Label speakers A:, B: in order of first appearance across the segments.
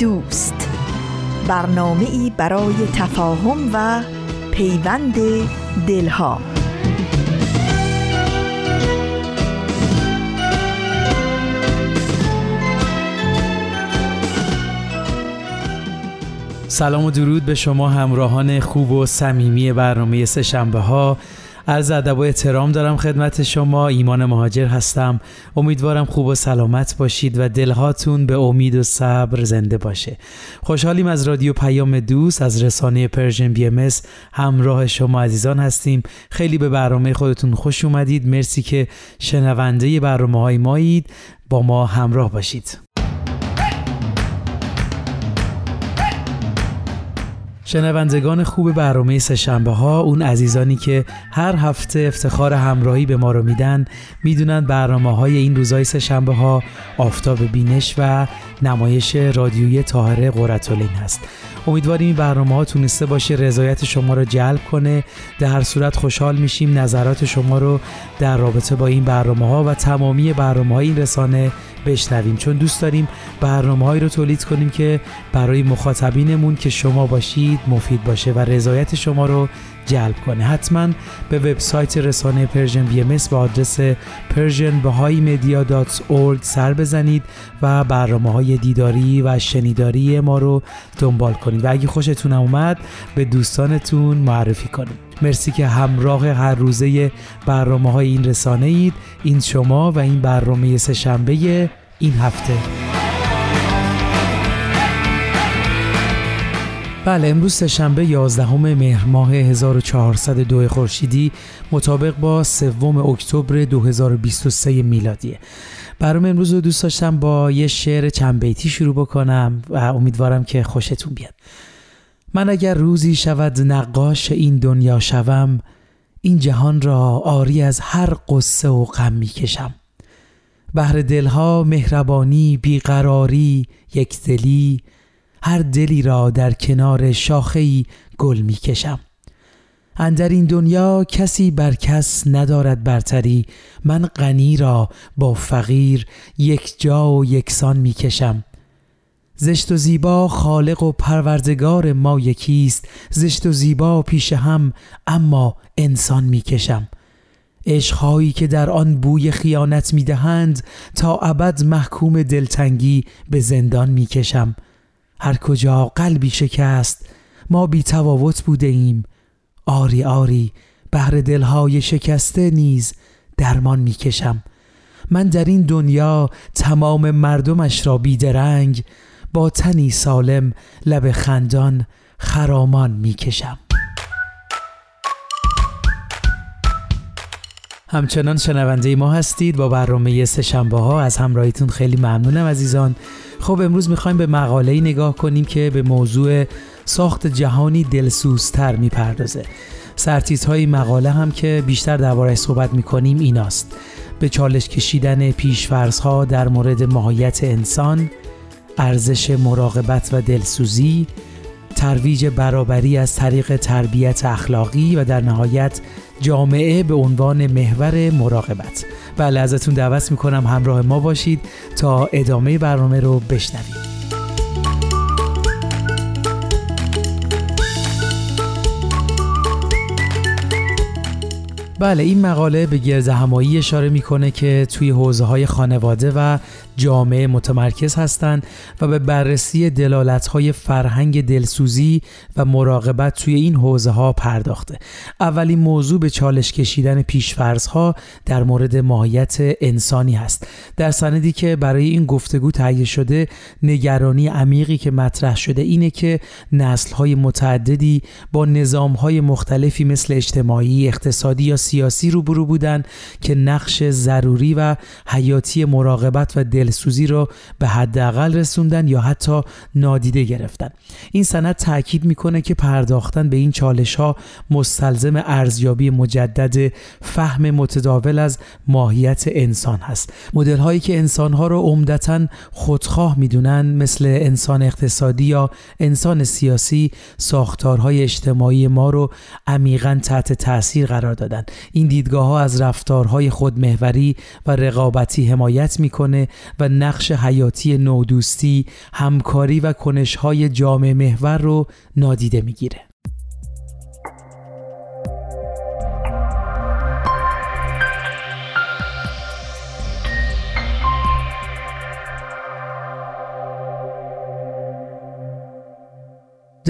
A: دوست. برنامه ای برای تفاهم و پیوند دلها.
B: سلام و درود به شما همراهان خوب و صمیمی برنامه سه ها عرض ادب و احترام دارم خدمت شما. ایمان مهاجر هستم. امیدوارم خوب و سلامت باشید و دلهاتون به امید و صبر زنده باشه. خوشحالیم از رادیو پیام دوست از رسانه Persian BMS همراه شما عزیزان هستیم. خیلی به برنامه خودتون خوش اومدید. مرسی که شنونده برنامه های مایید با ما همراه باشید. شنوندگان خوب برنامه سهشنبه ها اون عزیزانی که هر هفته افتخار همراهی به ما رو میدن می‌دونن برنامه های این روزهای سهشنبه ها آفتاب بینش و نمایش رادیویی طاهره قرتالین هست. امیدواریم این برنامه ها تونسته باشه رضایت شما رو جلب کنه. در هر صورت خوشحال میشیم نظرات شما رو در رابطه با این برنامه ها و تمامی برنامه های این رسانه بشنویم. چون دوست داریم برنامه هایی رو تولید کنیم که برای مخاطبینمون که شما باشید مفید باشه و رضایت شما رو جلب کنه. حتما به وبسایت رسانه Persian BMS به آدرس persianbahaimedia.org سر بزنید و برنامه های دیداری و شنیداری ما رو دنبال کنید. و اگه خوشتون اومد به دوستانتون معرفی کنید. مرسی که همراه هر روزه برنامه های این رسانه اید این شما و این برنامه سهشنبه این هفته. بله امروز سهشنبه 11 مهر ماه 1402 خورشیدی مطابق با سوم اکتبر 2023 میلادیه. برام امروز رو دوست داشتم با یه شعر چند بیتی شروع بکنم و امیدوارم که خوشتون بیاد. من اگر روزی شود نقاش این دنیا شوم این جهان را آری از هر قصه و غم می‌کشم بهر دلها مهربانی بیقراری یکدلی هر دلی را در کنار شاخهی گل می‌کشم. اندر این دنیا کسی بر کس ندارد برتری. من غنی را با فقیر یک جا و یکسان می‌کشم. زشت و زیبا خالق و پروردگار ما یکیست. زشت و زیبا پیش هم اما انسان می‌کشم. عشقهایی که در آن بوی خیانت می‌دهند تا ابد محکوم دلتنگی به زندان می‌کشم. هر کجا قلبی شکست ما بی تفاوت بوده ایم آری آری بهر دلهای شکسته نیز درمان می‌کشم. من در این دنیا تمام مردمش را بیدرنگ با تنی سالم لب خندان خرامان می‌کشم. همچنان شنونده ما هستید با برنامه سه ها از همراهیتون خیلی ممنونم عزیزان. خب امروز می‌خوایم به مقاله نگاه کنیم که به موضوع ساخت جهانی دلسوزتر می‌پردازه. سرتیترهای مقاله هم که بیشتر دربارهش صحبت می‌کنیم ایناست. به چالش کشیدن پیشفرزها در مورد ماهیت انسان ارزش مراقبت و دلسوزی ترویج برابری از طریق تربیت اخلاقی و در نهایت جامعه به عنوان محور مراقبت. بله ازتون دعوت می‌کنم همراه ما باشید تا ادامه برنامه رو بشنوید بله این مقاله به گرد همایی اشاره می‌کنه که توی حوزه های خانواده و جامعه متمرکز هستند و به بررسی دلالت های فرهنگ دلسوزی و مراقبت توی این حوزه ها پرداخته. اولین موضوع به چالش کشیدن پیشفرض ها در مورد ماهیت انسانی هست. در سندی که برای این گفتگو تهیه شده نگرانی عمیقی که مطرح شده اینه که نسل های متعددی با نظام های مختلفی مثل اجتماعی، اقتصادی یا سیاسی روبرو بودند که نقش ضروری و حیاتی مراقبت و دلسوزی را به حداقل رسوندن یا حتی نادیده گرفتن. این سند تاکید می‌کنه که پرداختن به این چالش ها مستلزم ارزیابی مجدد فهم متداول از ماهیت انسان هست. مدل هایی که انسان ها رو عمدتا خودخواه می‌دونن مثل انسان اقتصادی یا انسان سیاسی ساختارهای اجتماعی ما رو عمیقا تحت تاثیر قرار دادن. این دیدگاه ها از رفتارهای خودمهوری و رقابتی حمایت می‌کنه و نقش حیاتی نودوستی همکاری و کنشهای جامعه محور رو نادیده می‌گیره.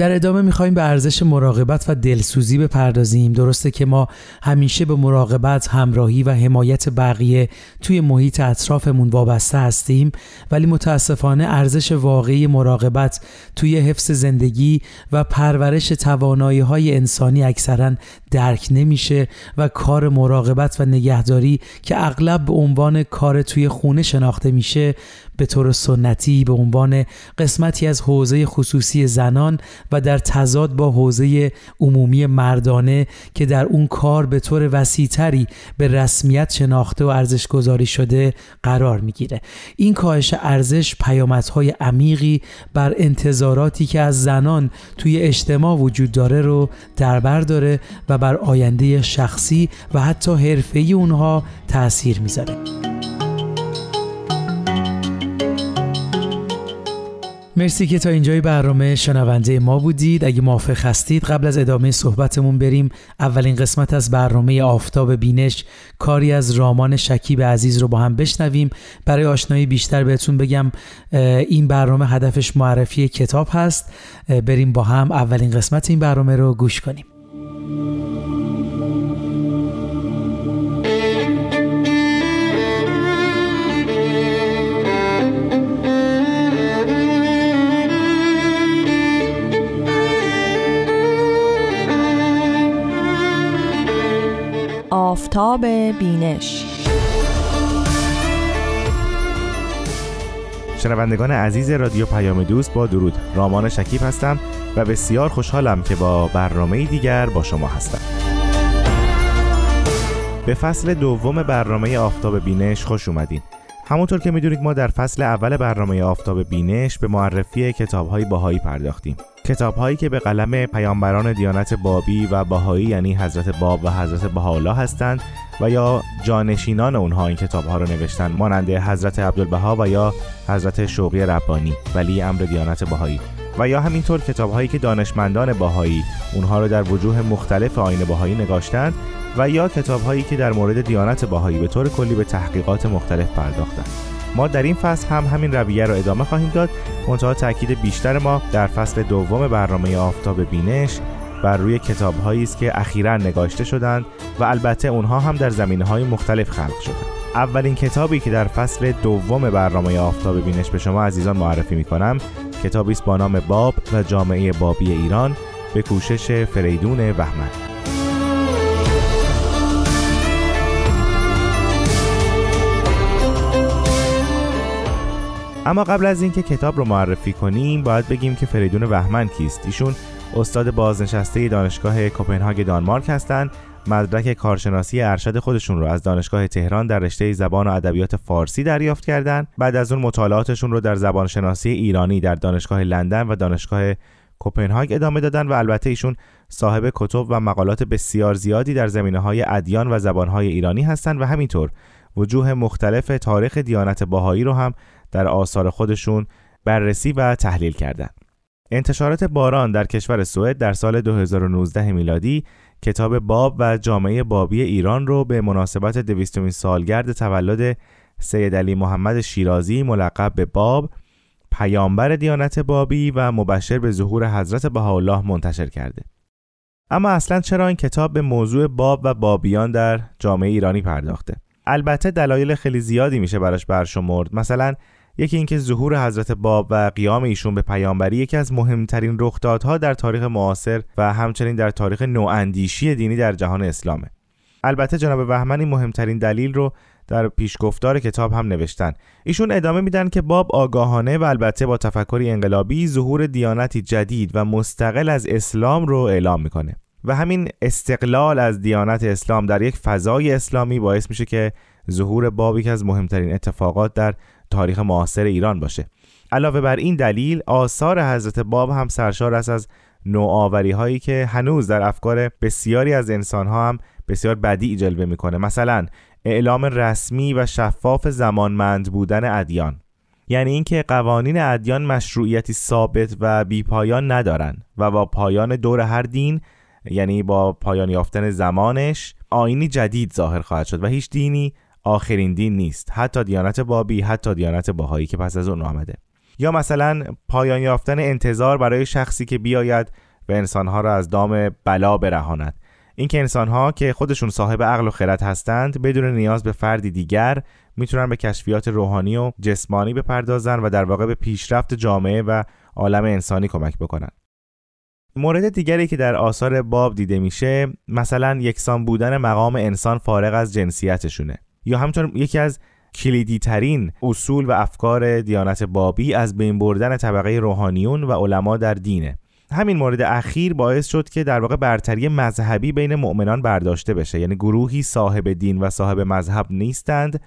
B: در ادامه می‌خوایم به ارزش مراقبت و دلسوزی بپردازیم. درسته که ما همیشه به مراقبت همراهی و حمایت بقیه توی محیط اطرافمون وابسته هستیم ولی متاسفانه ارزش واقعی مراقبت توی حفظ زندگی و پرورش توانایی های انسانی اکثرا درک نمیشه و کار مراقبت و نگهداری که اغلب به عنوان کار توی خونه شناخته میشه به طور سنتی به عنوان قسمتی از حوزه خصوصی زنان و در تضاد با حوزه عمومی مردانه که در اون کار به طور وسیعتری به رسمیت شناخته و ارزش گذاری شده قرار می‌گیره. این کاهش ارزش پیامدهای عمیقی بر انتظاراتی که از زنان توی اجتماع وجود داره رو در بر داره و بر آینده شخصی و حتی حرفه‌ای اونها تاثیر می‌ذاره. مرسی که تا اینجای برنامه شنونده ما بودید. اگه موافق هستید قبل از ادامه صحبتمون بریم. اولین قسمت از برنامه آفتاب بینش. کاری از رامان شکیب عزیز رو با هم بشنویم. برای آشنایی بیشتر بهتون بگم این برنامه هدفش معرفی کتاب هست. بریم با هم اولین قسمت این برنامه رو گوش کنیم.
A: آفتاب بینش.
C: شنوندگان عزیز رادیو پیام دوست با درود. رامان شکیب هستم و بسیار خوشحالم که با برنامه دیگر با شما هستم. به فصل دوم برنامه آفتاب بینش خوش اومدین. همونطور که می‌دونید ما در فصل اول برنامه آفتاب بینش به معرفی کتابهای باهایی پرداختیم. کتاب هایی که به قلم پیامبران دیانت بابی و باهایی یعنی حضرت باب و حضرت بهاءالله هستند و یا جانشینان اونها این کتاب ها رو نوشتن مانند حضرت عبدالبها و یا حضرت شوقی ربانی ولی امر دیانت باهایی و یا همینطور کتاب هایی که دانشمندان باهایی اونها رو در وجوه مختلف آین باهایی نگاشتند و یا کتاب هایی که در مورد دیانت باهایی به طور کلی به تحقیقات مختلف پرداختند. ما در این فصل هم همین رویه رو ادامه خواهیم داد. منتها تاکید بیشتر ما در فصل دوم برنامه آفتاب بینش بر روی کتاب است که اخیرا نگاشته شدند و البته اونها هم در زمینه های مختلف خلق شدند. اولین کتابی که در فصل دوم برنامه آفتاب بینش به شما عزیزان معرفی می کنم کتابی است با نام باب و جامعه بابی ایران به کوشش فریدون وحمد اما قبل از اینکه کتاب رو معرفی کنیم باید بگیم که فریدون وحمن کیست. ایشون استاد بازنشسته دانشگاه کوپنهاگ دانمارک هستند مدرک کارشناسی ارشد خودشون رو از دانشگاه تهران در رشته زبان و ادبیات فارسی دریافت کردند بعد از اون مطالعاتشون رو در زبان شناسی ایرانی در دانشگاه لندن و دانشگاه کوپنهاگ ادامه دادن و البته ایشون صاحب کتب و مقالات بسیار زیادی در زمینه های ادیان و زبانهای ایرانی هستند و همینطور وجوه مختلف تاریخ دیانت باهایی رو هم در آثار خودشون بررسی و تحلیل کردند. انتشارات باران در کشور سوئد در سال 2019 میلادی کتاب باب و جامعه بابی ایران رو به مناسبت دویستمین سالگرد تولد سید علی محمد شیرازی ملقب به باب پیامبر دیانت بابی و مبشر به ظهور حضرت بهاءالله منتشر کرده. اما اصلا چرا این کتاب به موضوع باب و بابیان در جامعه ایرانی پرداخته؟ البته دلایل خیلی زیادی میشه براش برشمرد. مثلا یکی اینکه ظهور حضرت باب و قیام ایشون به پیامبری یکی از مهمترین رخدادها در تاریخ معاصر و همچنین در تاریخ نواندیشی دینی در جهان اسلامه. البته جناب بهمن این مهمترین دلیل رو در پیشگفتار کتاب هم نوشتن. ایشون ادامه میدن که باب آگاهانه و البته با تفکری انقلابی ظهور دیانتی جدید و مستقل از اسلام رو اعلام می‌کنه و همین استقلال از دیانت اسلام در یک فضای اسلامی باعث میشه که ظهور باب یکی از مهمترین اتفاقات در تاریخ معاصر ایران باشه. علاوه بر این دلیل آثار حضرت باب هم سرشار است از نوآوری هایی که هنوز در افکار بسیاری از انسان ها هم بسیار بدی جلوه می‌کنه. مثلا اعلام رسمی و شفاف زمانمند بودن ادیان. یعنی اینکه قوانین ادیان مشروعیتی ثابت و بیپایان ندارن و با پایان دور هر دین یعنی با پایان یافتن زمانش آینی جدید ظاهر خواهد شد و هیچ دینی آخرین دین نیست. حتی دیانت بابی حتی دیانت باهایی که پس از اون آمده. یا مثلا پایان یافتن انتظار برای شخصی که بیاید و انسانها را از دام بلا برهاند. اینکه انسانها که خودشون صاحب عقل و خرد هستند بدون نیاز به فردی دیگر می‌تونن به کشفیات روحانی و جسمانی بپردازن و در واقع به پیشرفت جامعه و عالم انسانی کمک بکنن. مورد دیگری که در آثار باب دیده میشه مثلا یکسان بودن مقام انسان فارغ از جنسیتشونه. یا همچنین یکی از کلیدی ترین اصول و افکار دیانت بابی از بین بردن طبقه روحانیون و علما در دینه. همین مورد اخیر باعث شد که در واقع برتری مذهبی بین مؤمنان برداشته بشه. یعنی گروهی صاحب دین و صاحب مذهب نیستند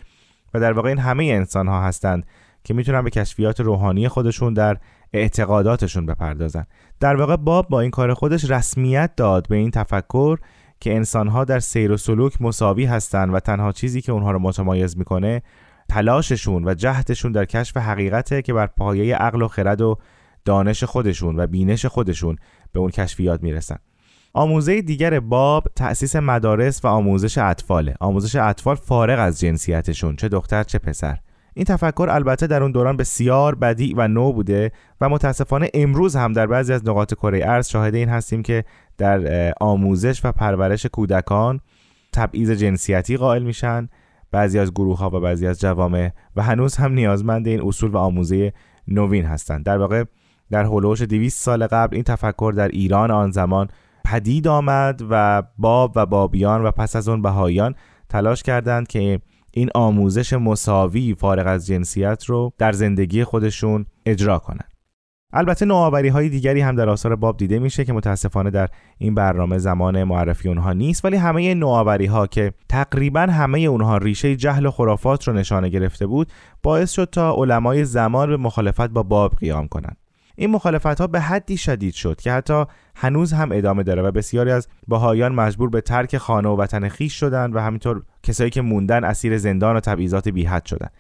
C: و در واقع این همه انسان ها هستند که می‌تونن به کشفیات روحانی خودشون در اعتقاداتشون بپردازن. در واقع باب با این کار خودش رسمیت داد به این تفکر که انسانها در سیر و سلوک مساوی هستند و تنها چیزی که اونها رو متمایز می‌کنه تلاششون و جهدشون در کشف حقیقته که بر پایه عقل و خرد و دانش خودشون و بینش خودشون به اون کشفیات می‌رسن. آموزه دیگر باب تأسیس مدارس و آموزش اطفاله. آموزش اطفال فارغ از جنسیتشون چه دختر چه پسر. این تفکر البته در اون دوران بسیار بدی و نو بوده و متاسفانه امروز هم در بعضی از نقاط کره ارز شاهد این هستیم که در آموزش و پرورش کودکان تبعیض جنسیتی قائل میشن. بعضی از گروه ها و بعضی از جوامع و هنوز هم نیازمند این اصول و آموزه نوین هستند. در واقع در هولوش 200 سال قبل این تفکر در ایران آن زمان پدید آمد و باب و بابیان و پس از اون بهاییان تلاش کردند که این آموزش مساوی فارغ از جنسیت رو در زندگی خودشون اجرا کنند. البته نوآوری های دیگری هم در آثار باب دیده میشه که متاسفانه در این برنامه زمان معرفی اونها نیست ولی همه نوآوری ها که تقریبا همه اونها ریشه جهل و خرافات رو نشانه گرفته بود باعث شد تا علمای زمان به مخالفت با باب قیام کنند این مخالفت ها به حدی شدید شد که حتی هنوز هم ادامه داره و بسیاری از بهایان مجبور به ترک خانه و وطن خیش شدند و همینطور کسایی که موندن اسیر زندان و تبعیضات بیحد شدند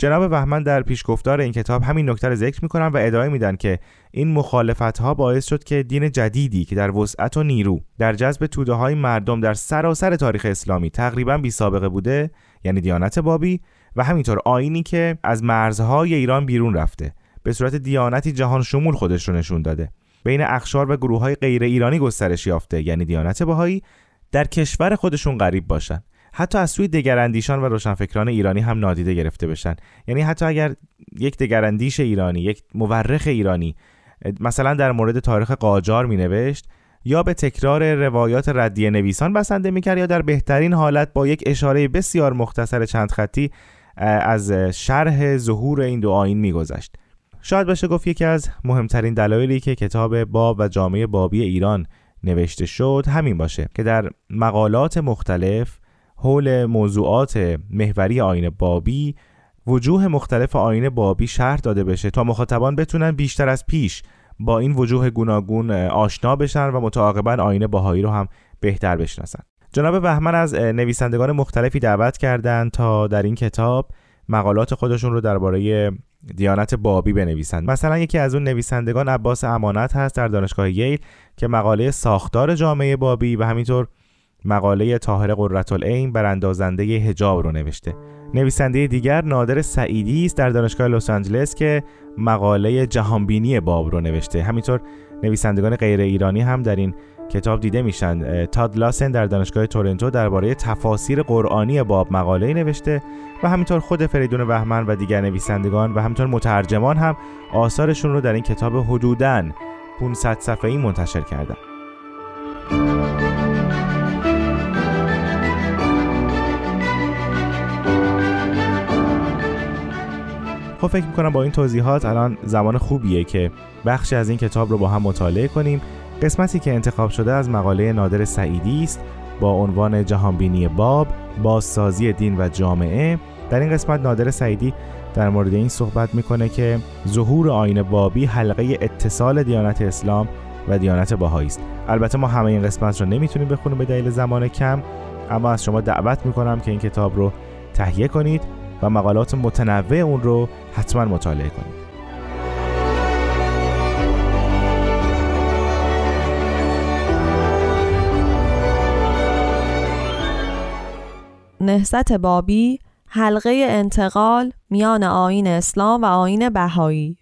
C: جناب بهمن در پیشگفتار این کتاب همین نکته رو ذکر می‌کنن و ادعای میدن که این مخالفت ها باعث شد که دین جدیدی که در وسعت و نیرو در جذب توده های مردم در سراسر تاریخ اسلامی تقریبا بی سابقه بوده یعنی دیانت بابی و همینطور آینی که از مرزهای ایران بیرون رفته. به صورت دیانتی جهان شمول خودش رو نشون داده. بین اخشار و گروه های غیر ایرانی گسترش یافته یعنی دیانت بهایی در کشور خودشون غریب باشن. حتی از سوی دگراندیشان و روشنفکران ایرانی هم نادیده گرفته بشن. یعنی حتی اگر یک دگراندیش ایرانی یک مورخ ایرانی مثلا در مورد تاریخ قاجار می نوشت یا به تکرار روایات ردیه نویسان بسنده می‌کرد یا در بهترین حالت با یک اشاره بسیار مختصر چند خطی از شرح ظهور این دو آین میگذشت. شاید بشه گفت یکی از مهمترین دلایلی که کتاب باب و جامعه بابی ایران نوشته شد همین باشه که در مقالات مختلف حول موضوعات محوری آین بابی وجوه مختلف آین بابی شرح داده بشه تا مخاطبان بتونن بیشتر از پیش با این وجوه گوناگون آشنا بشن و متعاقبا آین باهایی رو هم بهتر بشناسن. جناب بهمن از نویسندگان مختلفی دعوت کردند تا در این کتاب مقالات خودشون رو درباره دیانت بابی بنویسند. مثلا یکی از اون نویسندگان عباس امانت هست در دانشگاه ییل که مقاله ساختار جامعه بابی و همینطور مقاله طاهر قرةالعین براندازنده حجاب رو نوشته. نویسنده دیگر نادر سعیدی است در دانشگاه لس آنجلس که مقاله جهانبینی باب رو نوشته. همینطور نویسندگان غیر ایرانی هم در این کتاب دیده میشن. تاد لاسن در دانشگاه تورنتو درباره تفاسیر قرآنی باب مقاله نوشته و همینطور خود فریدون بهمن و دیگر نویسندگان و همینطور مترجمان هم آثارشون رو در این کتاب حدوداً 500 صفحه‌ای منتشر کردن. خب فکر می‌کنم با این توضیحات الان زمان خوبیه که بخشی از این کتاب رو با هم مطالعه کنیم. قسمتی که انتخاب شده از مقاله نادر سعیدی است با عنوان جهانبینی باب بازسازی دین و جامعه. در این قسمت نادر سعیدی در مورد این صحبت می‌کنه که ظهور آین بابی حلقه اتصال دیانت اسلام و دیانت باهایی است. البته ما همه این قسمت رو نمی‌تونیم بخونیم به دلیل زمان کم اما از شما دعوت می‌کنم که این کتاب رو تهیه کنید و مقالات متنوع اون رو حتما مطالعه کنید.
A: نهضت بابی حلقه انتقال میان آین اسلام و آین بهایی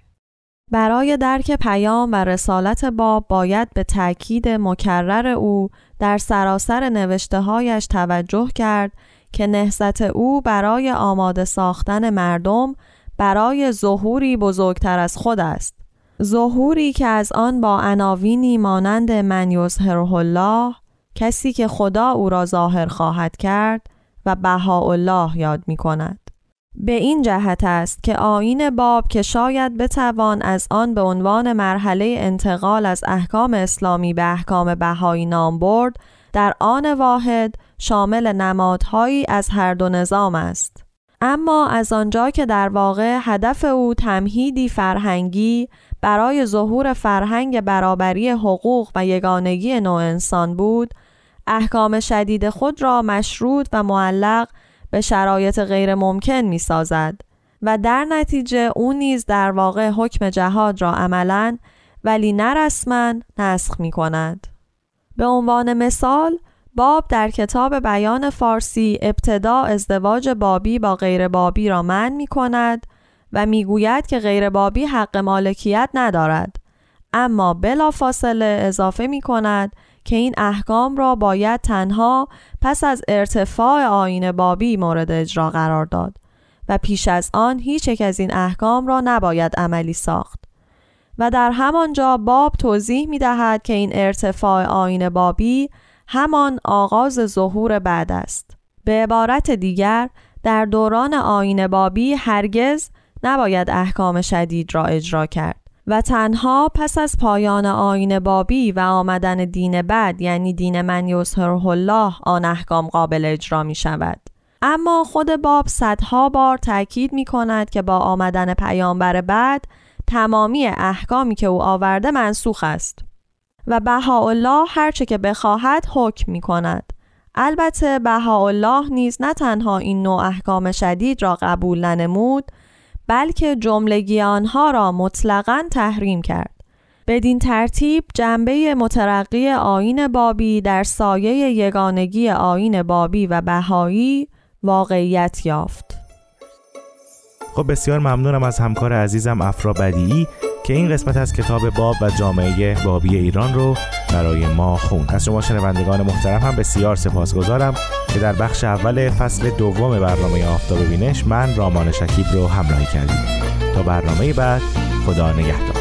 A: برای درک پیام و رسالت باب باید به تأکید مکرر او در سراسر نوشته هایش توجه کرد که نهضت او برای آماده ساختن مردم برای ظهوری بزرگتر از خود است. ظهوری که از آن با عناوینی مانند من یظهره الله کسی که خدا او را ظاهر خواهد کرد و بهاءالله یاد می کند. به این جهت است که آین باب که شاید بتوان از آن به عنوان مرحله انتقال از احکام اسلامی به احکام بهایی نام برد در آن واحد شامل نمادهایی از هر دو نظام است اما از آنجا که در واقع هدف او تمهیدی فرهنگی برای ظهور فرهنگ برابری حقوق و یگانگی نوع انسان بود احکام شدید خود را مشروط و معلق به شرایط غیر ممکن می سازد و در نتیجه او نیز در واقع حکم جهاد را عملا ولی نه نسخ می کند. به عنوان مثال باب در کتاب بیان فارسی ابتدا ازدواج بابی با غیر بابی را من می کند و می گوید که غیر بابی حق مالکیت ندارد اما بلا فاصله اضافه می کند که این احکام را باید تنها پس از ارتفاع آین بابی مورد اجرا قرار داد و پیش از آن هیچ یک از این احکام را نباید عملی ساخت. و در همانجا باب توضیح می دهد که این ارتفاع آین بابی همان آغاز ظهور بعد است. به عبارت دیگر در دوران آین بابی هرگز نباید احکام شدید را اجرا کرد. و تنها پس از پایان آین بابی و آمدن دین بعد یعنی دین من یظهره الله آن احکام قابل اجرا می شود. اما خود باب صدها بار تاکید می کند که با آمدن پیامبر بعد تمامی احکامی که او آورده منسوخ است و بهاءالله هرچه که بخواهد حکم می کند. البته بهاءالله نیز نه تنها این نوع احکام شدید را قبول ننمود بلکه جملگی آنها را مطلقا تحریم کرد. بدین ترتیب جنبه مترقی آین بابی در سایه یگانگی آین بابی و بهایی واقعیت یافت.
C: خب بسیار ممنونم از همکار عزیزم افرا بدیعی که این قسمت از کتاب باب و جامعه بابی ایران رو برای ما خون از شما شنوندگان محترم هم بسیار سپاسگزارم که در بخش اول فصل دوم برنامه آفتاب بینش من رامان شکیب رو همراهی کردیم. تا برنامه بعد خدا نگهدار.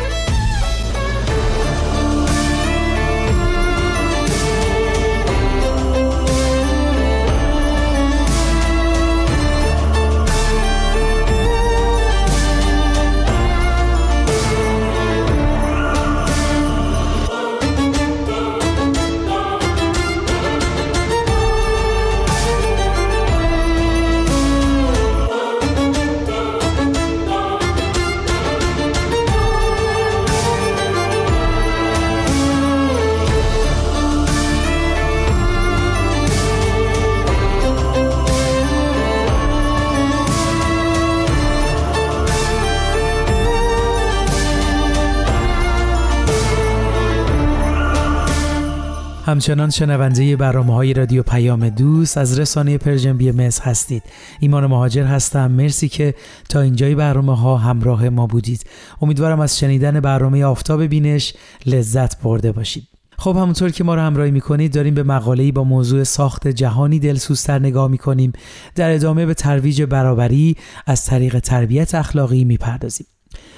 B: همچنان شنونده برنامه های رادیو پیام دوست از رسانه Persian BMS هستید. ایمان مهاجر هستم. مرسی که تا اینجای برنامه ها همراه ما بودید. امیدوارم از شنیدن برنامه آفتاب بینش لذت برده باشید. خب همونطور که ما رو همراهی می‌کنید داریم به مقاله‌ای با موضوع ساخت جهانی دلسوزتر نگاه می‌کنیم. در ادامه به ترویج برابری از طریق تربیت اخلاقی می‌پردازیم.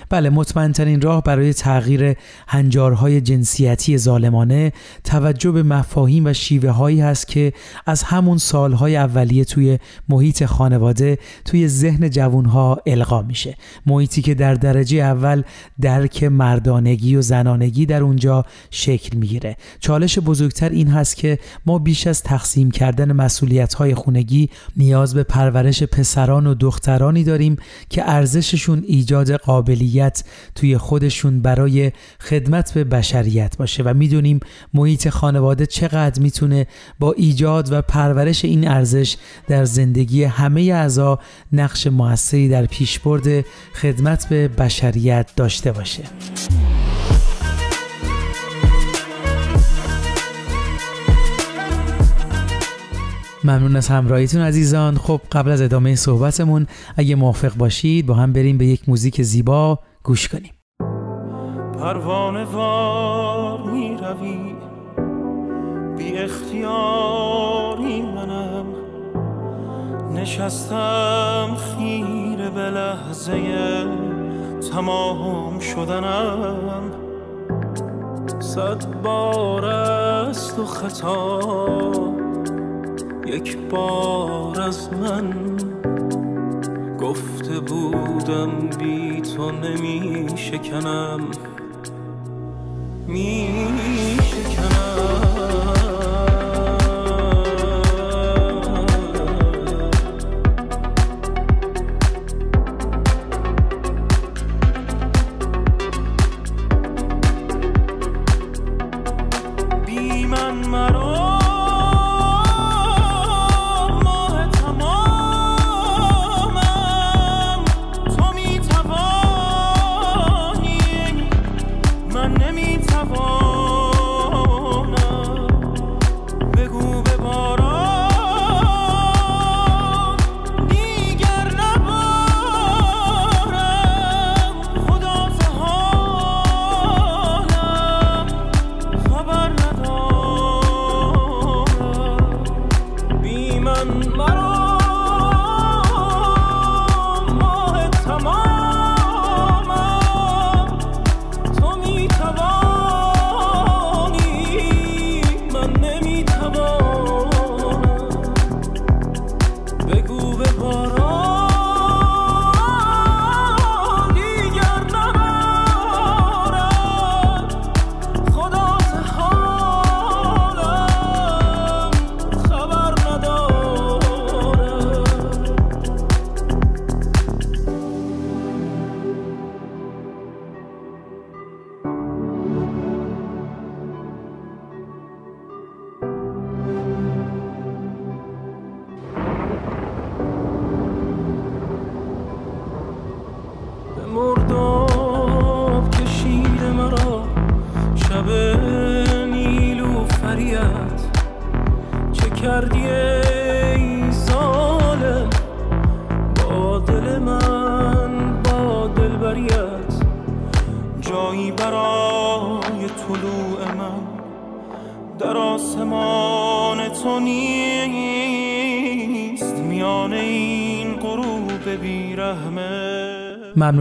B: بله مطمئن ترین راه برای تغییر هنجارهای جنسیتی ظالمانه توجه به مفاهیم و شیوه هایی هست که از همون سالهای اولیه توی محیط خانواده توی ذهن جوانها القا میشه. محیطی که در درجه اول درک مردانگی و زنانگی در اونجا شکل می‌گیره. چالش بزرگتر این هست که ما بیش از تقسیم کردن مسئولیت های خونگی نیاز به پرورش پسران و دخترانی داریم که ارزششون ایجاد قابلیت توی خودشون برای خدمت به بشریت باشه و می‌دونیم محیط خانواده چقدر می‌تونه با ایجاد و پرورش این ارزش در زندگی همه اعضا نقش موثری در پیشبرد خدمت به بشریت داشته باشه. ممنون از همراهیتون عزیزان. خب قبل از ادامه صحبتمون اگه موافق باشید با هم بریم به یک موزیک زیبا گوش کنیم.
D: پروانه وار می روی بی اختیاری منم. نشستم خیره به لحظه تمام شدنم. صد بار است و خطا. یک بار از من گفته بودم بی تو نمی شکنم می شکنم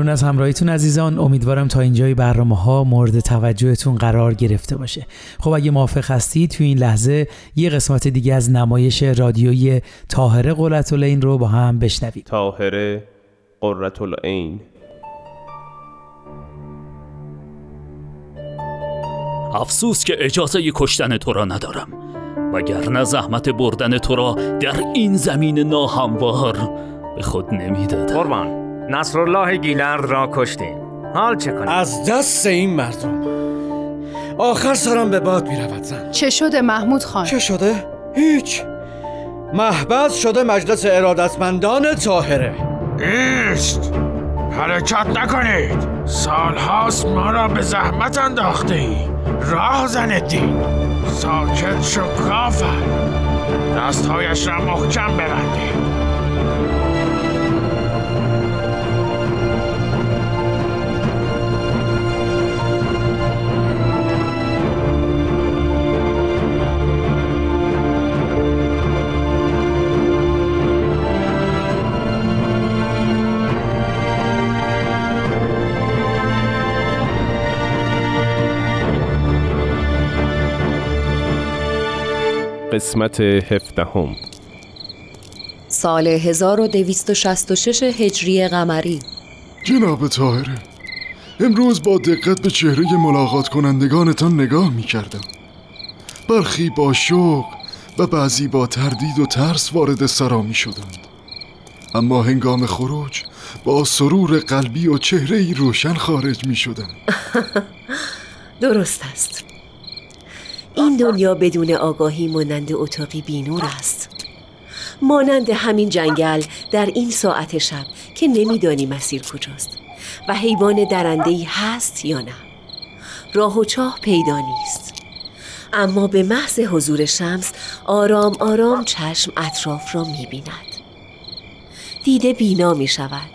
B: ممنون از همراهیتون عزیزان. امیدوارم تا اینجای برنامه ها مورد توجهتون قرار گرفته باشه. خب اگه موافق هستید تو این لحظه یه قسمت دیگه از نمایش رادیویی تاهره قررت العین رو با هم بشنوید
E: تاهره قررت العین
F: افسوس که اجازه کشتن تو را ندارم وگرنه زحمت بردن تو را در این زمین ناهموار به خود نمی‌دادم.
G: قربان. نصرالله گیلند را کشتیم. حال چه کنیم؟
H: از دست این مردم. آخر سرم به باد می‌رود زن.
I: چه شده محمود خان؟
H: چه شده؟ هیچ. محبت شده مجلس ارادتمندان تاهره
J: ایست حرکت نکنید. سالهاست ما را به زحمت انداخته ای راه زندید ساکت شو کافر. دستهایش را محکم ببندید
E: قسمت هفدهم.
I: سال 1266 هجری قمری.
K: جناب طاهره امروز با دقت به چهره ملاقات کنندگانتان نگاه می کردم برخی با شوق و بعضی با تردید و ترس وارد سرا می شدند اما هنگام خروج با سرور قلبی و چهره روشن خارج می شدند
L: درست است. این دنیا بدون آگاهی مانند اتاقی بینور است. مانند همین جنگل در این ساعت شب که نمیدانی مسیر کجاست و حیوان درنده هست یا نه. راه و چاه پیدا نیست. اما به محض حضور شمس آرام آرام چشم اطراف را می بیند دیده بینا می شود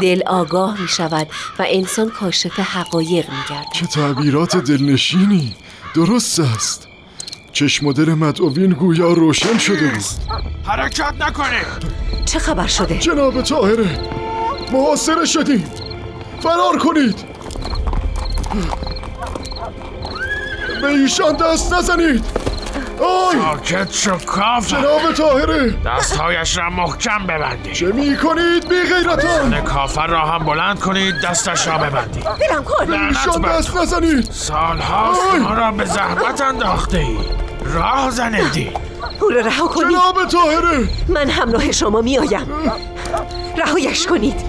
L: دل آگاه می شود و انسان کاشف حقایق می گرد
K: چه تعبیرات دلنشینی. درست است. چشم و دل مدعوین گویا روشن شده بود
J: حرکت نکنه.
L: چه خبر شده؟
K: جناب طاهره محاصره شدیم فرار کنید. به ایشان دست نزنید. آی
J: ساکت شو کافر
K: جناب طاهره!
J: دستهایش را محکم ببندید.
K: چه می کنید بی غیرتان؟
J: کافر را هم بلند کنید دستش را ببندید.
L: دلم کن.
K: دست نزنید
J: سالهاست! ما را به زحمت انداخته ای. راه زندید
L: او را رها کنید.
K: جناب طاهره!
L: من همراه شما می آیم رهایش کنید.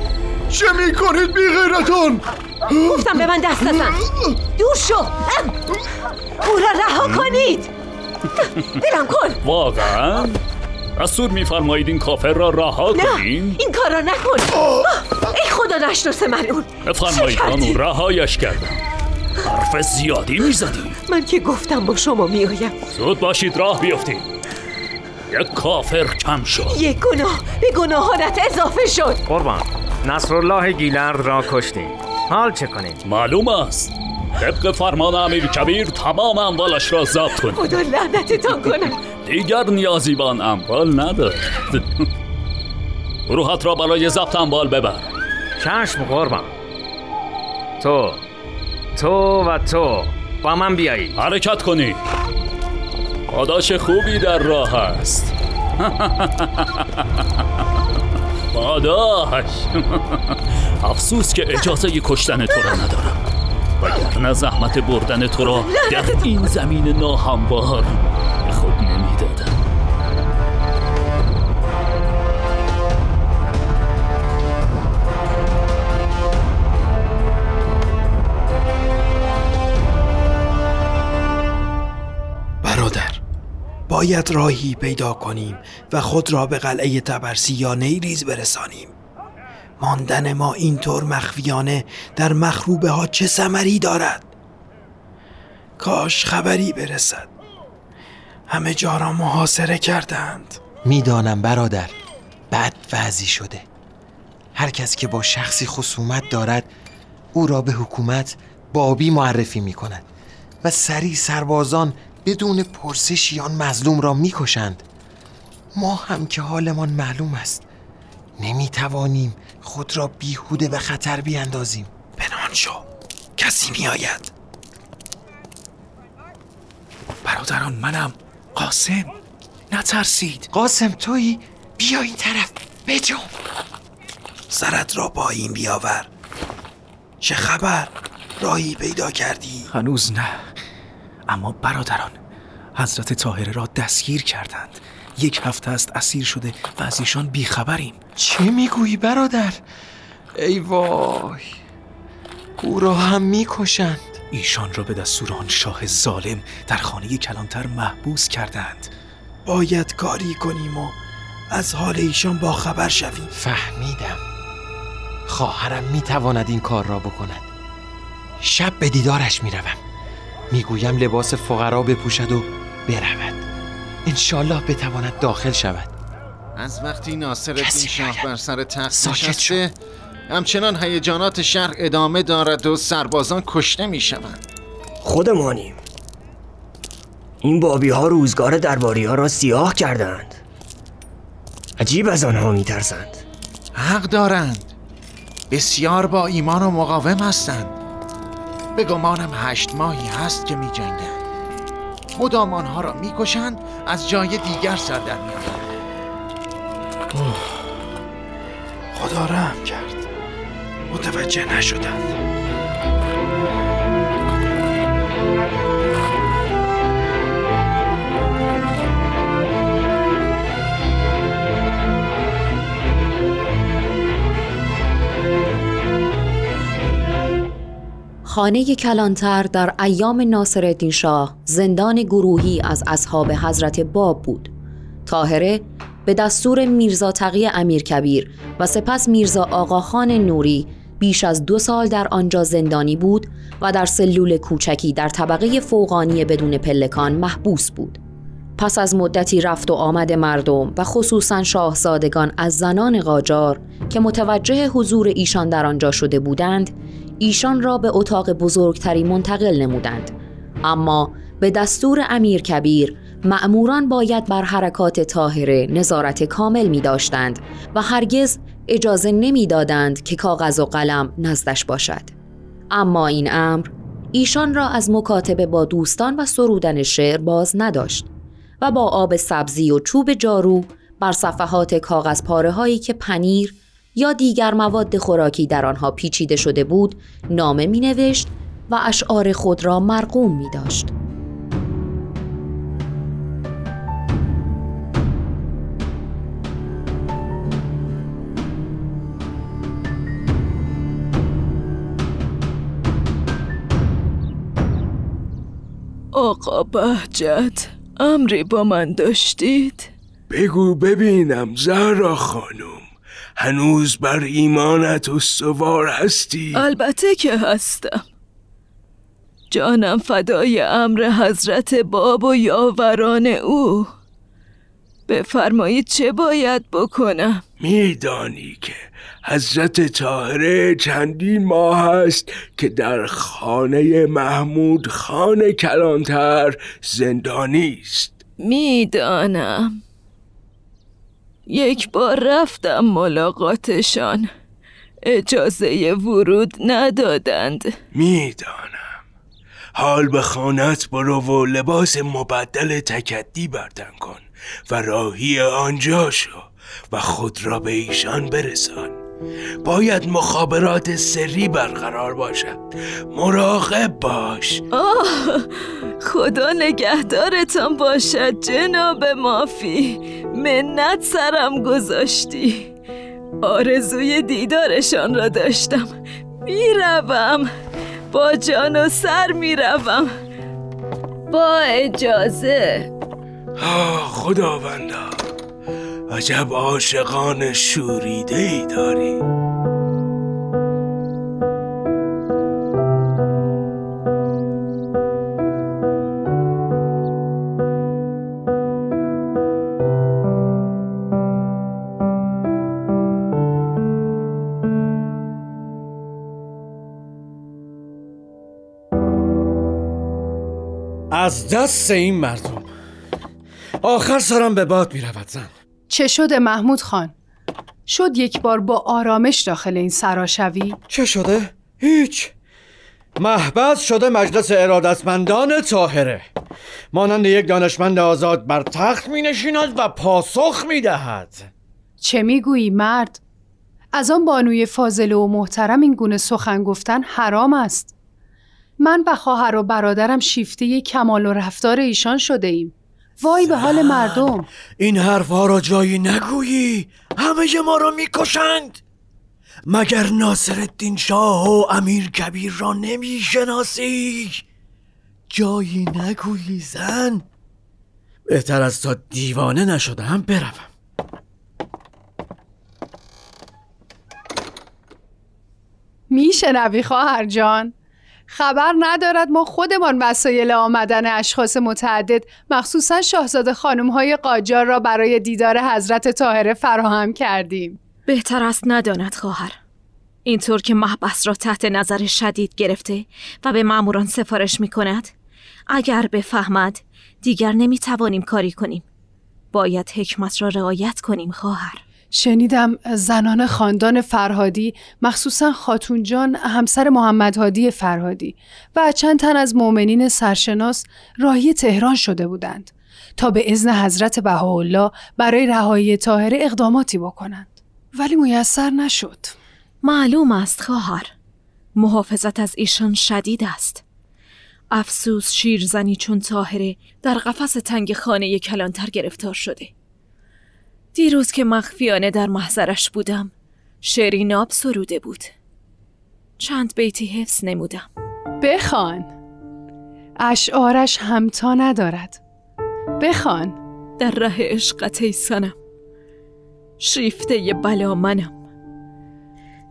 K: چه می کنید بی غیرتان؟
L: گفتم به من دست نزن دور شو. او را رها کنید. دلم کن.
F: واقعا؟ دستور میفرمایید این کافر را رها
L: نه
F: کنین؟
L: این کار را نکن. ای خدا نشناسه ملعون
F: بفرمایید؟ بانو رهایش کردم. حرف زیادی می‌زدی.
L: من که گفتم با شما می آیم
F: زود باشید راه بیفتید یک کافر کم شد.
L: یک گناه. به گناهانت اضافه شد.
G: قربان. نصرالله گیلرد را کشتیم. حال چه کنیم؟
F: معلوم است. طبق فرمان امیر کبیر تمام اموالش را ضبط کنید.
L: خدا لعنتتان کنه
F: دیگر نیازی به آن اموال ندارد. روحت را برای ضبط اموال ببر.
G: چشم قربان. تو تو و تو با من بیایید.
F: حرکت کنید پاداش خوبی در راه است. پاداش. افسوس که اجازه کشتن تو را ندارم. وگرنه زحمت بردن تو را در این زمین ناهموار به خود نمی‌دادم.
M: برادر باید راهی پیدا کنیم و خود را به قلعه تبرسی یا نیریز برسانیم. ماندن ما اینطور مخفیانه در مخروبه ها چه ثمری دارد؟ کاش خبری برسد. همه جا را محاصره کردند.
N: می‌دانم برادر بد وضعی شده. هر کس که با شخصی خصومت دارد او را به حکومت بابی معرفی می کند و سریع سربازان بدون پرسشی آن مظلوم را می‌کشند. ما هم که حالمان معلوم است. نمی توانیم خود را بیهوده به خطر بیاندازیم.
M: پنهان شو. کسی می آید برادران منم. قاسم نترسید.
N: قاسم تویی؟ بیا این طرف. بجام
M: سرت را با این بیاور. چه خبر؟ راهی پیدا کردی؟
O: هنوز نه. اما برادران حضرت طاهره را دستگیر کردند. یک هفته است اسیر شده و از ایشان بیخبریم.
N: چه می‌گویی برادر؟ ای وای او را هم می‌کشند.
O: ایشان را به دستور آن شاه ظالم در خانه کلانتر محبوس کردند.
M: باید کاری کنیم و از حال ایشان با خبر شویم.
N: فهمیدم. خواهرم می‌تواند این کار را بکند. شب به دیدارش می‌روم. می‌گویم لباس فقرا بپوشد و برود. انشالله بتواند داخل شود.
P: از وقتی ناصر الدین شاه. بر سر تخت نشسته همچنان هیجانات شهر ادامه دارد و سربازان کشته می‌شوند.
Q: خودمانیم این بابی ها روزگار درباری ها را سیاه کردند. عجیب از آنها میترسند.
P: حق دارند. بسیار با ایمان و مقاوم هستند. به گمانم هشت ماهی هست که می جنگند مدام آنها را می‌کشند از جای دیگر سر در میآورند.
M: خدا رحم کرد. متوجه نشدند.
I: خانه کلانتر در ایام ناصرالدین شاه زندان گروهی از اصحاب حضرت باب بود. تاهره به دستور میرزا تقی امیرکبیر و سپس میرزا آقاخان نوری بیش از دو سال در آنجا زندانی بود و در سلول کوچکی در طبقه فوقانی بدون پلکان محبوس بود. پس از مدتی رفت و آمد مردم و خصوصا شاهزادگان از زنان قاجار که متوجه حضور ایشان در آنجا شده بودند ایشان را به اتاق بزرگتری منتقل نمودند. اما به دستور امیر کبیر مأموران باید بر حرکات طاهره نظارت کامل می داشتند و هرگز اجازه نمی دادند که کاغذ و قلم نزدش باشد. اما این امر ایشان را از مکاتبه با دوستان و سرودن شعر باز نداشت و با آب سبزی و چوب جارو بر صفحات کاغذ پاره هایی که پنیر یا دیگر مواد خوراکی در آنها پیچیده شده بود نامه می نوشت و اشعار خود را مرقوم می داشت.
R: آقا بهجت امری با من داشتید؟
S: بگو ببینم زهرا خانم هنوز بر ایمانت استوار هستی؟
R: البته که هستم. جانم فدای امر حضرت باب و یاوران او. بفرمایید چه باید بکنم؟
S: میدانی که حضرت طاهره چندین ماه است که در خانه محمود خان کلانتر زندانی است.
R: می‌دانم. یک بار رفتم ملاقاتشان. اجازه ورود ندادند.
S: می‌دانم. حال به خانت برو و لباس مبدل تکدی بردن کن و راهی آنجا شو و خود را به ایشان برسان. باید مخابرات سری برقرار باشد. مراقب باش.
R: آه! خدا نگهدارتان باشد جناب مافی. منت سرم گذاشتی. آرزوی دیدارشان را داشتم. می‌روم. با جان و سر می‌روم. با اجازه.
S: خداوندا. عجب عاشقان شوریده ای داری.
H: از دست این مردم آخر سرم به باد می رود زن
T: چه شده محمود خان؟ شد یک بار با آرامش داخل این سرا شوی؟
H: چه شده؟ هیچ محبت شده مجلس ارادتمندان طاهره مانند یک دانشمند آزاد بر تخت می نشیند و پاسخ می دهد
T: چه می گویی مرد؟ از آن بانوی فاضله و محترم این گونه سخن گفتن حرام است من و خواهر و برادرم شیفته کمال و رفتار ایشان شده ایم. وای به حال مردم.
M: این حرفها را جایی نگویی. همه ما را می‌کشند. مگر ناصر الدین شاه و امیر کبیر را نمی‌شناسی؟ جایی نگویی زن.
H: بهتر از تا دیوانه نشدم بروم.
T: میشنوی خواهر جان؟ خبر ندارد ما خودمان وسایل آمدن اشخاص متعدد مخصوصا شاهزاده خانم های قاجار را برای دیدار حضرت طاهره فراهم کردیم.
U: بهتر است نداند خواهر. اینطور که محبس را تحت نظر شدید گرفته و به ماموران سفارش می کند اگر بفهمد دیگر نمی توانیم کاری کنیم. باید حکمت را رعایت کنیم خواهر.
T: شنیدم زنان خاندان فرهادی مخصوصا خاتون جان همسر محمد هادی فرهادی و چند تن از مؤمنین سرشناس راهی تهران شده بودند تا به اذن حضرت بهاءالله برای رهایی طاهره اقداماتی بکنند. ولی میسر نشد.
U: معلوم است خواهر محافظت از ایشان شدید است. افسوس شیرزنی چون طاهره در قفس تنگ خانه کلانتر گرفتار شده. دیروز که مخفیانه در محضرش بودم شعری ناب سروده بود. چند بیتی حفظ نمودم.
T: بخوان. اشعارش همتا ندارد. بخوان.
U: در ره عشقت ای سنم شیفته بلا منم.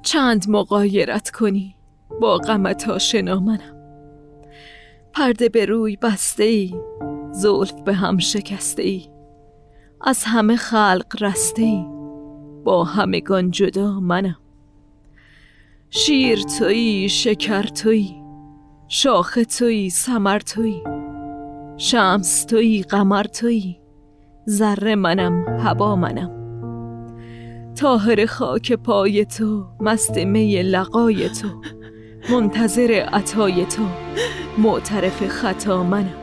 U: چند مقایرت کنی با غمت آشنا منم. پرده به روی بسته ای زلف به هم شکسته ای. از همه خلق رسته ای با همگان جدا منم. شیر تویی شکر تویی. شاخ تویی سمر تویی. شمس تویی قمر تویی. ذره منم هوا منم. تاهر خاک پای تو مست می لقای تو. منتظر عطای تو. معترف خطا منم.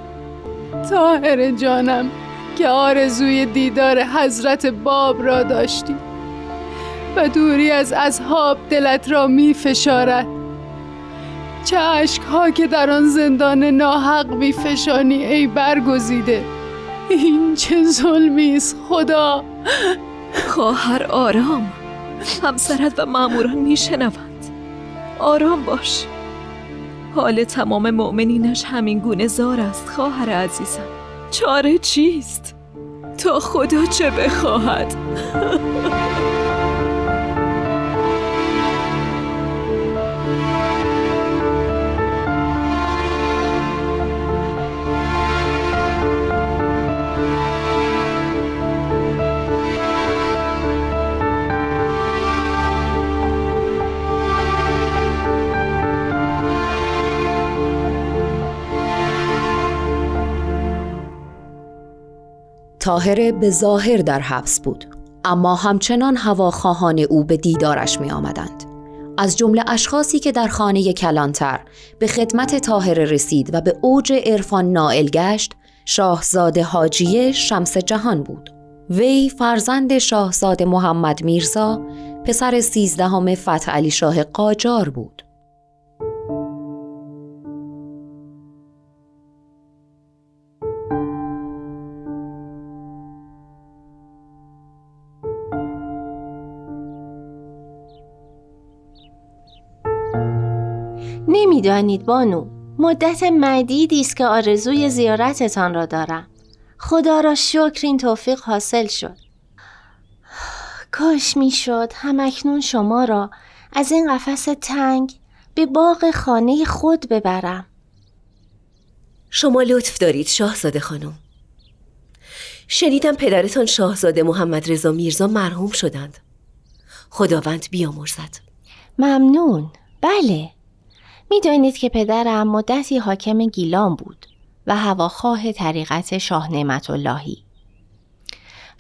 T: تاهر جانم که آرزوی دیدار حضرت باب را داشتی و دوری از اصحاب دلت را می فشارد چه ها که در آن زندان ناحق می فشانی ای برگزیده این چه ظلمی است خدا؟
U: خواهر آرام همسرت و ماموران میشنوند. آرام باش. حال تمام مؤمنینش همین گونه زار است خواهر عزیزم. چاره چیست؟ تا خدا چه بخواهد؟
I: تاهره به ظاهر در حبس بود. اما همچنان هواخواهان او به دیدارش می آمدند. از جمله اشخاصی که در خانه کلانتر به خدمت تاهره رسید و به اوج عرفان نائل گشت شاهزاده حاجیه شمس جهان بود. وی فرزند شاهزاده محمد میرزا پسر سیزدهم فتح علی شاه قاجار بود.
V: نمی‌دانید بانو. مدت مدیدی است که آرزوی زیارتتان را دارم. خدا را شکر این توفیق حاصل شد. کاش می‌شد همکنون شما را از این قفس تنگ به باغ خانه خود ببرم.
L: شما لطف دارید شاهزاده خانم. شنیدم پدرتان شاهزاده محمد رضا میرزا مرحوم شدند. خداوند بیامرزد.
V: ممنون. بله. می‌دانید که پدرم مدتی حاکم گیلان بود و هواخواه طریقت شاه نعمت اللهی.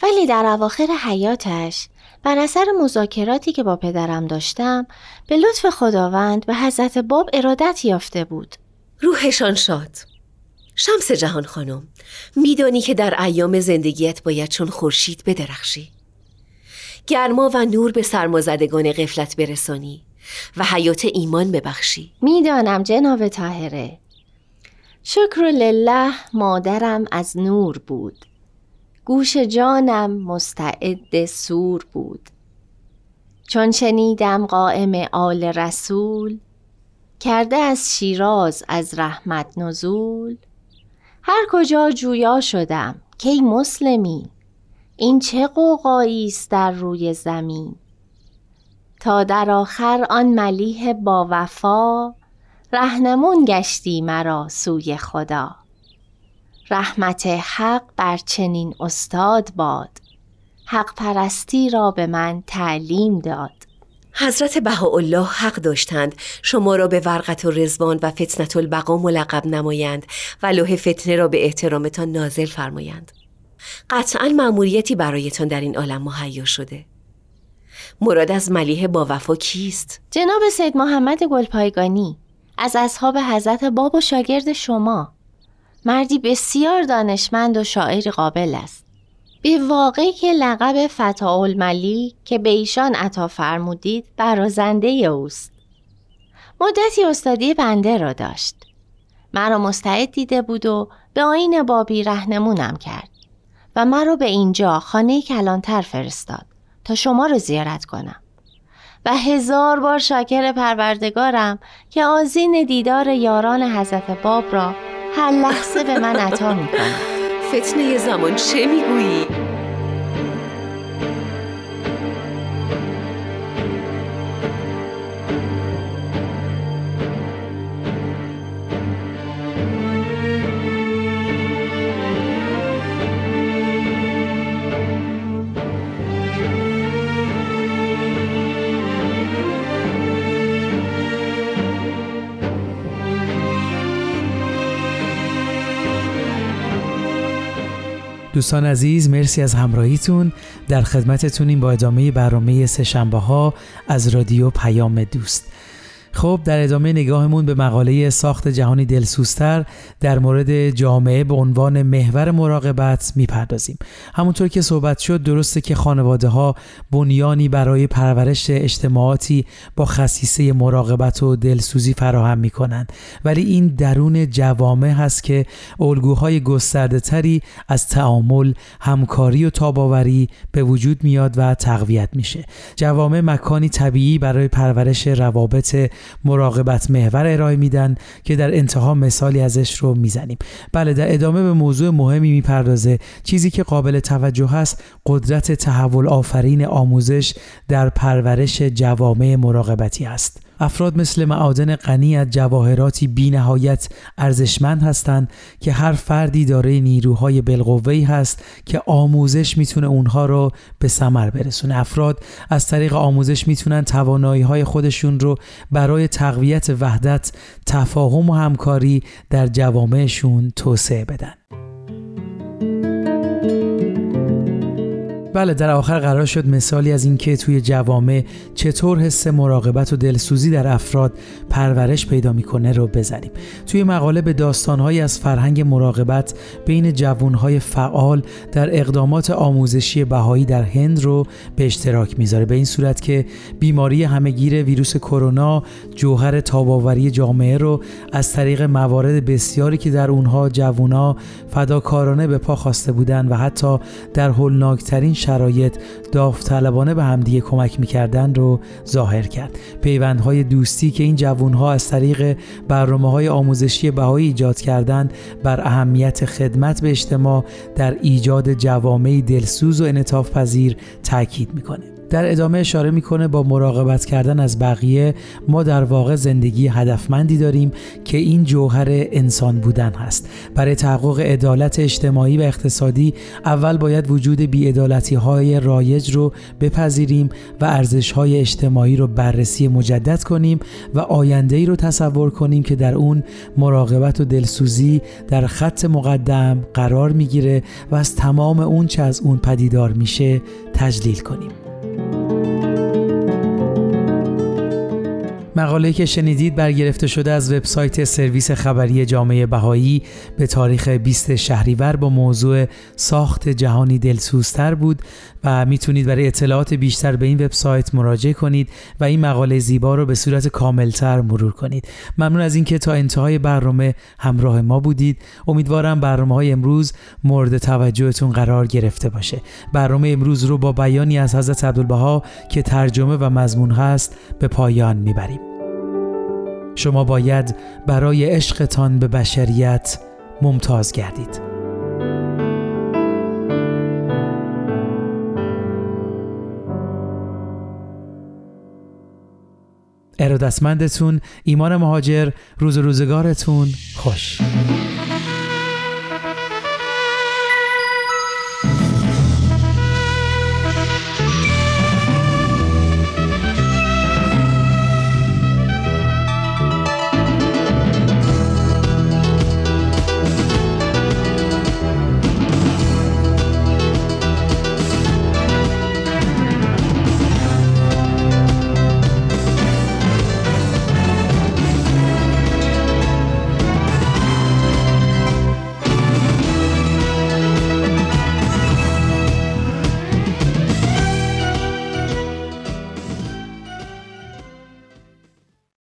V: ولی در اواخر حیاتش بر اثر مذاکراتی که با پدرم داشتم به لطف خداوند به حضرت باب ارادت یافته بود.
L: روحشان شاد. شمس جهان خانم میدانی که در ایام زندگیت باید چون خورشید بدرخشی. گرما و نور به سرمازدگان قفلت برسانی. و حیات ایمان ببخشی.
V: می‌دانم جناب تاهره شکر لله مادرم از نور بود. گوش جانم مستعد سور بود. چون شنیدم قائم آل رسول کرده از شیراز از رحمت نزول. هر کجا جویا شدم کی مسلمی این چه قوقایی است در روی زمین؟ تا در آخر آن ملیح با وفا رهنمون گشتی مرا سوی خدا. رحمت حق بر چنین استاد باد حق پرستی را به من تعلیم داد.
L: حضرت بهاءالله حق داشتند شما را به ورقت و رزوان و فتنت البقا ملقب نمایند و لوح فتنه را به احترامتان نازل فرمایند. قطعا مأموریتی برایتان در این عالم مهیا شده. مراد از ملیه با وفا کیست؟
V: جناب سید محمد گلپایگانی از اصحاب حضرت باب و شاگرد شما. مردی بسیار دانشمند و شاعر قابل است. به واقعی که لقب فتاول ملی که به ایشان عطا فرمودید برازنده اوست. مدتی استادی بنده را داشت. مرا مستعد دیده بود و به آین بابی رهنمونم کرد و مرا به اینجا خانه کلانتر فرستاد. تا شما رو زیارت کنم و هزار بار شاکر پروردگارم که آزین دیدار یاران حضرت باب را هر لحظه به من عطا می‌کنه
L: فتنه زمان چه می‌گویی؟
B: دوستان عزیز مرسی از همراهیتون. در خدمتتونیم با ادامه برنامه سهشنبه ها از رادیو پیام دوست. خب در ادامه نگاهمون به مقاله ساخت جهانی دلسوزتر در مورد جامعه به عنوان محور مراقبت می‌پردازیم. همونطور که صحبت شد درسته که خانواده ها بنیانی برای پرورش اجتماعاتی با خصیصه مراقبت و دلسوزی فراهم می‌کنند. ولی این درون جوامع هست که الگوهای گسترده تری از تعامل همکاری و تاباوری به وجود میاد و تقویت میشه. جوامع مکانی طبیعی برای پرورش روابط مراقبت محور ارائه میدن که در انتها مثالی ازش رو می‌زنیم. بله در ادامه به موضوع مهمی می‌پردازه. چیزی که قابل توجه هست قدرت تحول آفرین آموزش در پرورش جوامع مراقبتی است. افراد مثل معادن غنی از جواهراتی بی نهایت ارزشمند هستند که هر فردی داره نیروهای بالقوه‌ای هست که آموزش می‌تونه اونها رو به ثمر برسونه. افراد از طریق آموزش می‌تونن توانایی های خودشون رو برای تقویت وحدت تفاهم و همکاری در جوامعشون توسعه بدن. بله در آخر قرار شد مثالی از اینکه توی جوامع چطور حس مراقبت و دلسوزی در افراد پرورش پیدا می‌کنه رو بزنیم. توی مقاله به داستانهایی از فرهنگ مراقبت بین جوانهای فعال در اقدامات آموزشی بهایی در هند رو به اشتراک می‌ذاره. به این صورت که بیماری همهگیر ویروس کرونا جوهر تاباوری جامعه رو از طریق موارد بسیاری که در اونها جوونا فداکارانه به پا خواسته بودن و حتی در هولناکترین شرایط داوطلبانه به همدیگه کمک می‌کردن رو ظاهر کرد. پیوندهای دوستی که این جوانها از طریق برنامه های آموزشی بهایی ایجاد کردند بر اهمیت خدمت به اجتماع در ایجاد جوامعی دلسوز و انطاف پذیر تاکید می‌کنه. در ادامه اشاره می‌کنه با مراقبت کردن از بقیه ما در واقع زندگی هدفمندی داریم که این جوهر انسان بودن هست. برای تحقق عدالت اجتماعی و اقتصادی اول باید وجود بیعدالتی های رایج رو بپذیریم و ارزش های اجتماعی رو بررسی مجدد کنیم و آینده ای رو تصور کنیم که در اون مراقبت و دلسوزی در خط مقدم قرار می‌گیره و از تمام اون چه از اون پدیدار میشه تجلیل کنیم. مقاله که شنیدید برگرفته شده از وبسایت سرویس خبری جامعه بهایی. به تاریخ 20 شهریور با موضوع ساخت جهانی دلسوزتر بود و می‌تونید برای اطلاعات بیشتر به این وبسایت مراجعه کنید و این مقاله زیبا رو به صورت کاملتر مرور کنید. ممنون از اینکه تا انتهای برنامه همراه ما بودید. امیدوارم برنامه های امروز مورد توجهتون قرار گرفته باشه. برنامه امروز رو با بیانی از حضرت عبدالبها که ترجمه و مضمون هست به پایان می‌بریم. شما باید برای عشقتان به بشریت ممتاز گردید. ارادتمندتون ایمان مهاجر روز روزگارتون خوش.